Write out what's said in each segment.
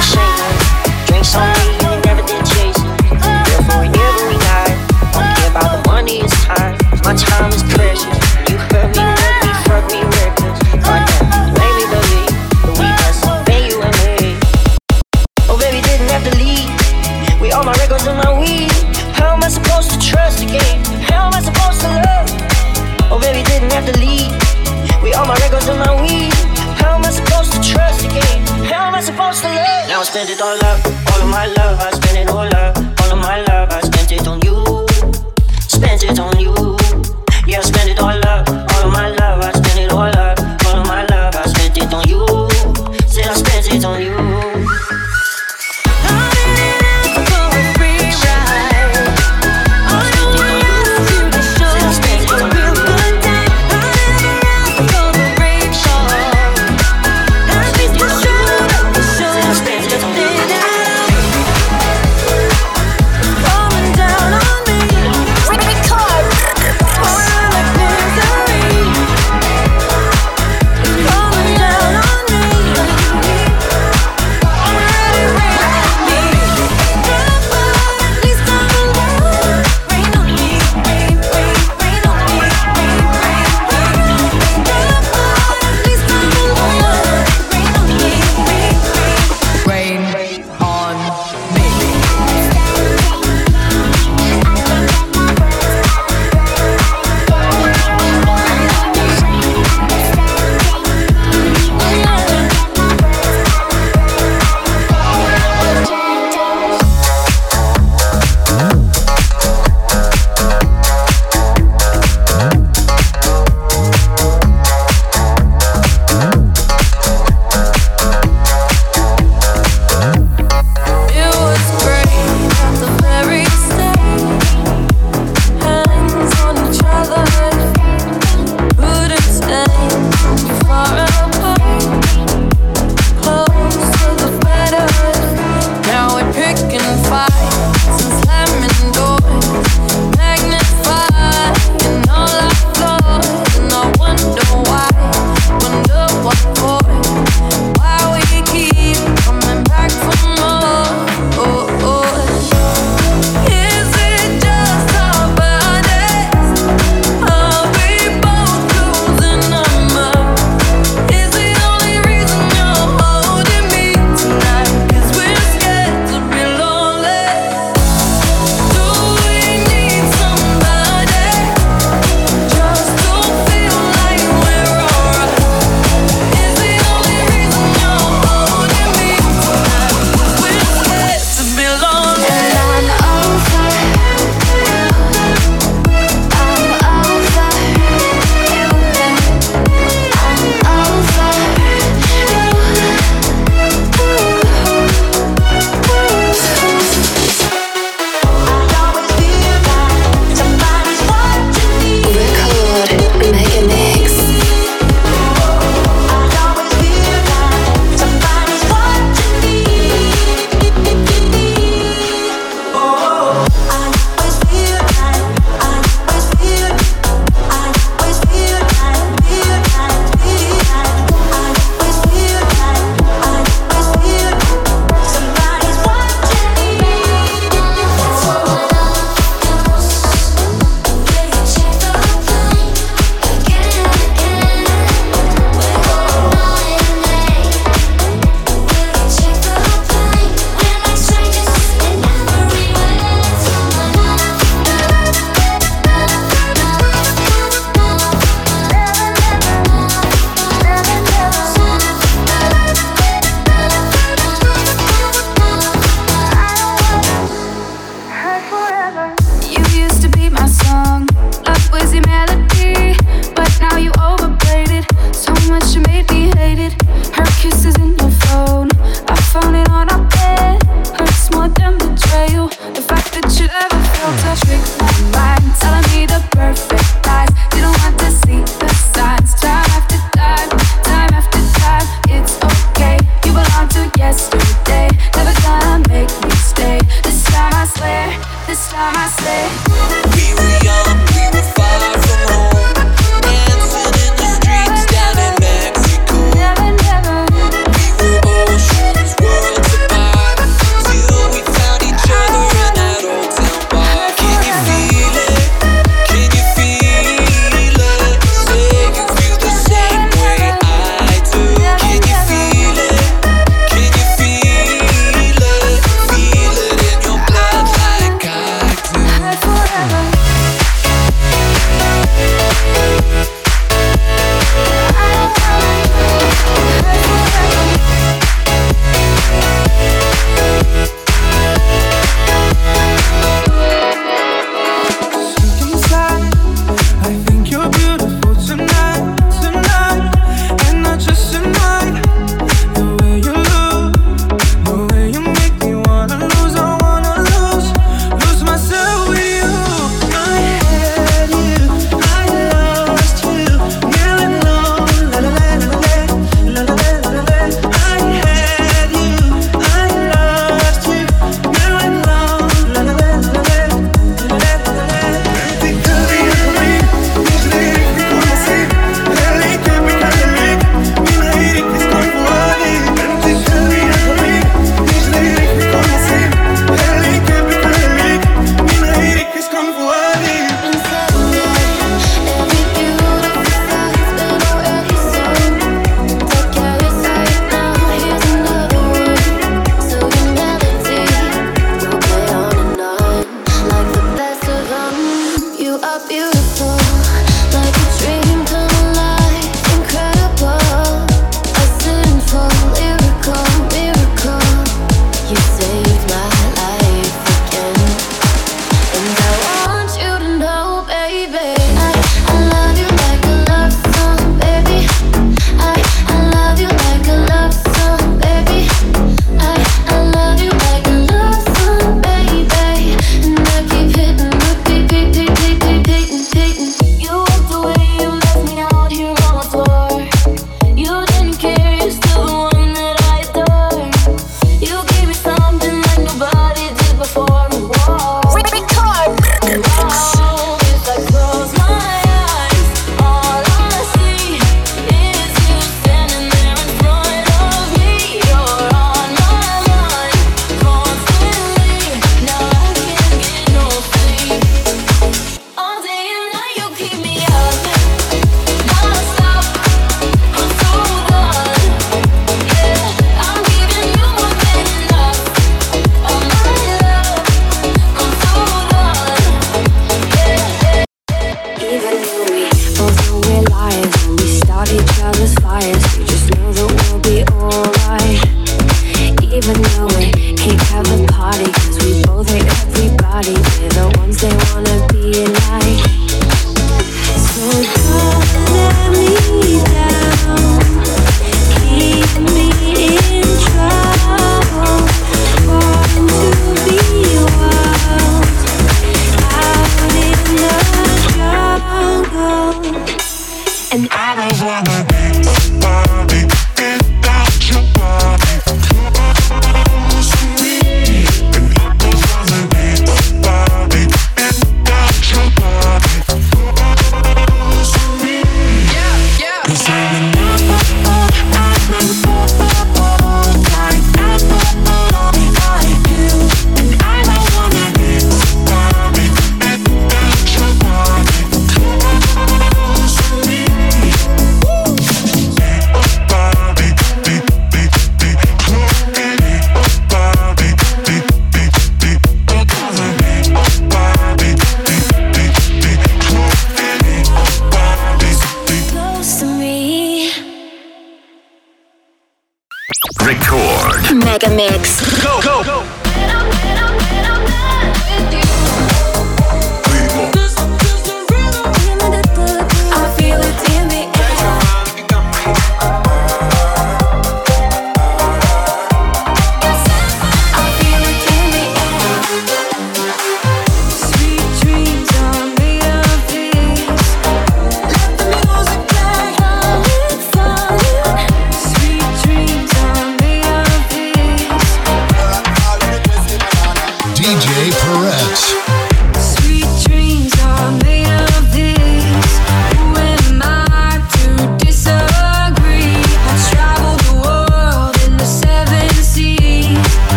machine. Drinks on me.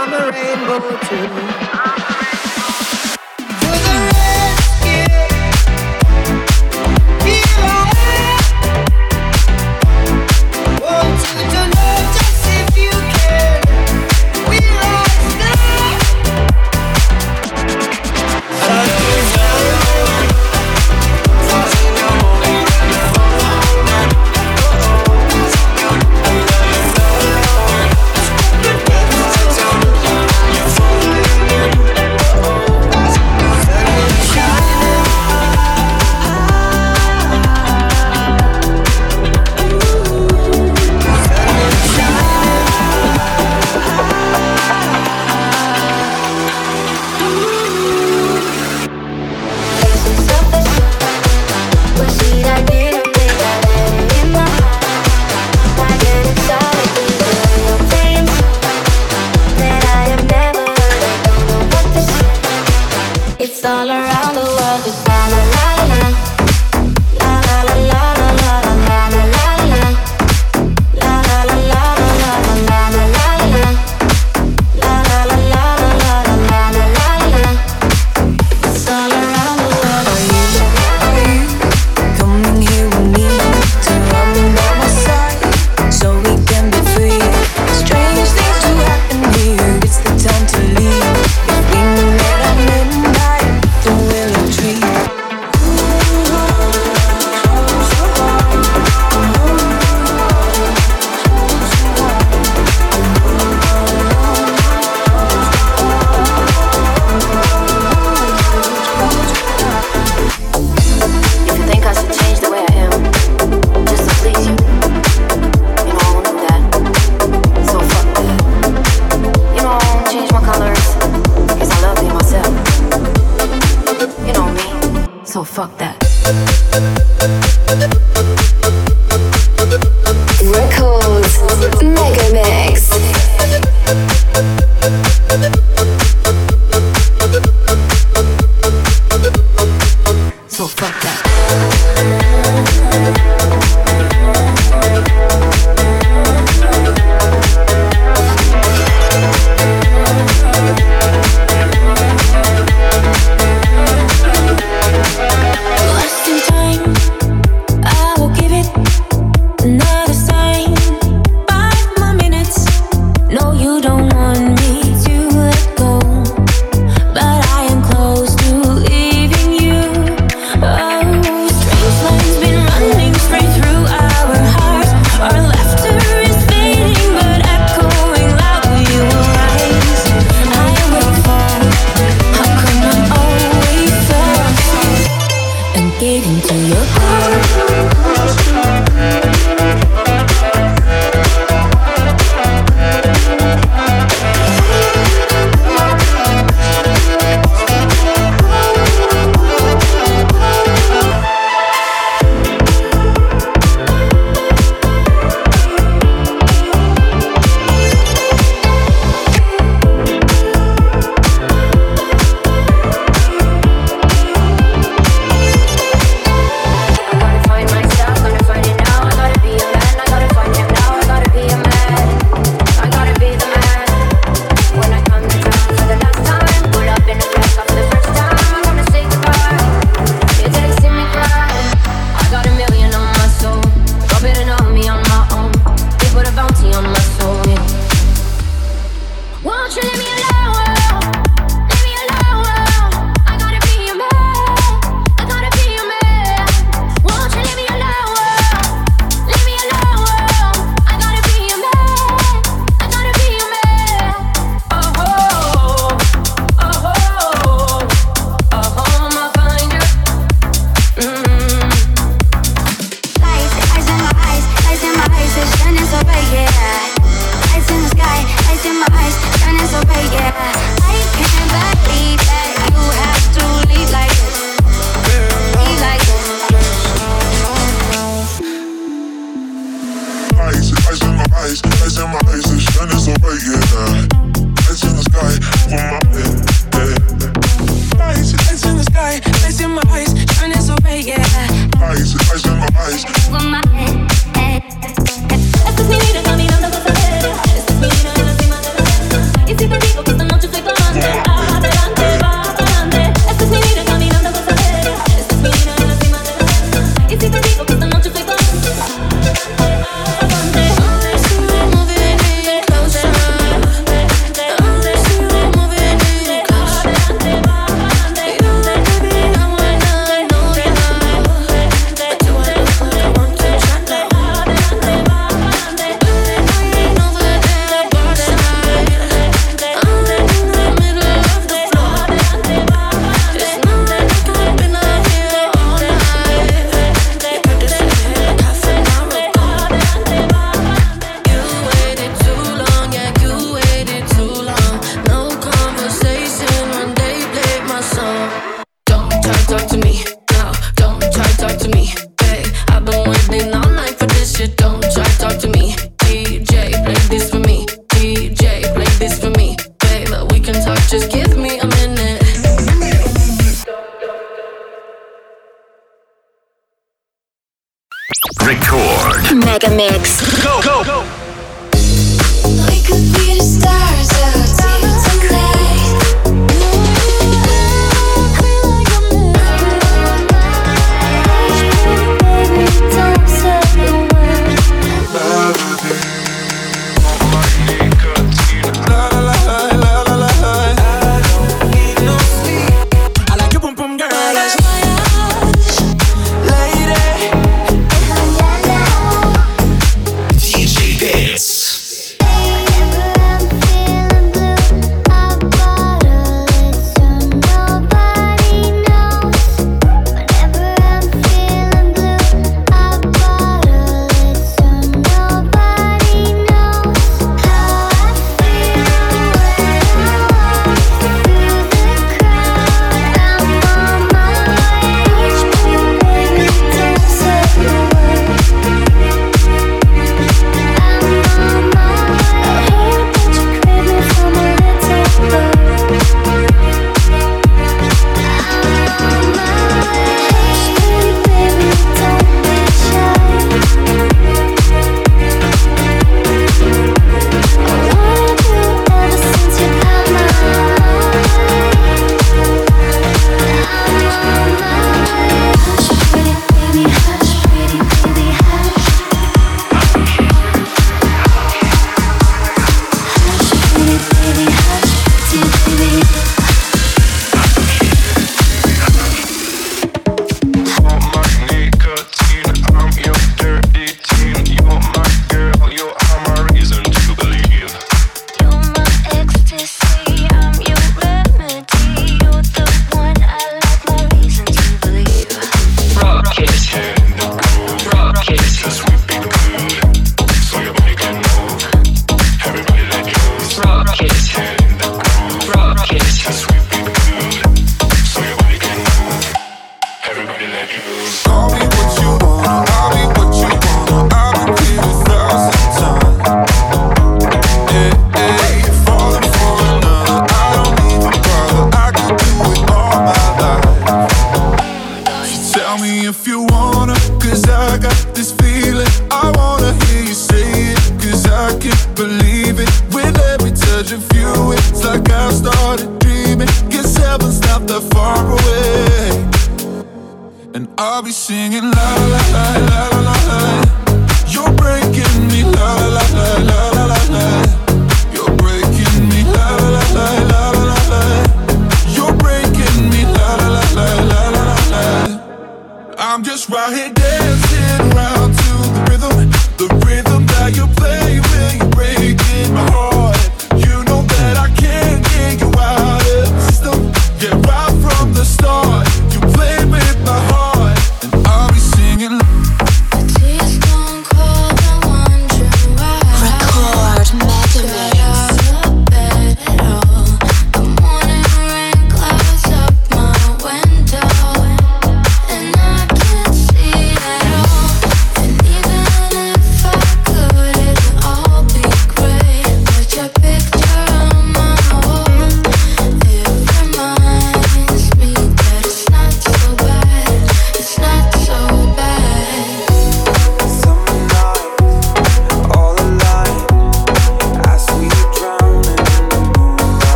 I'm a rainbow too.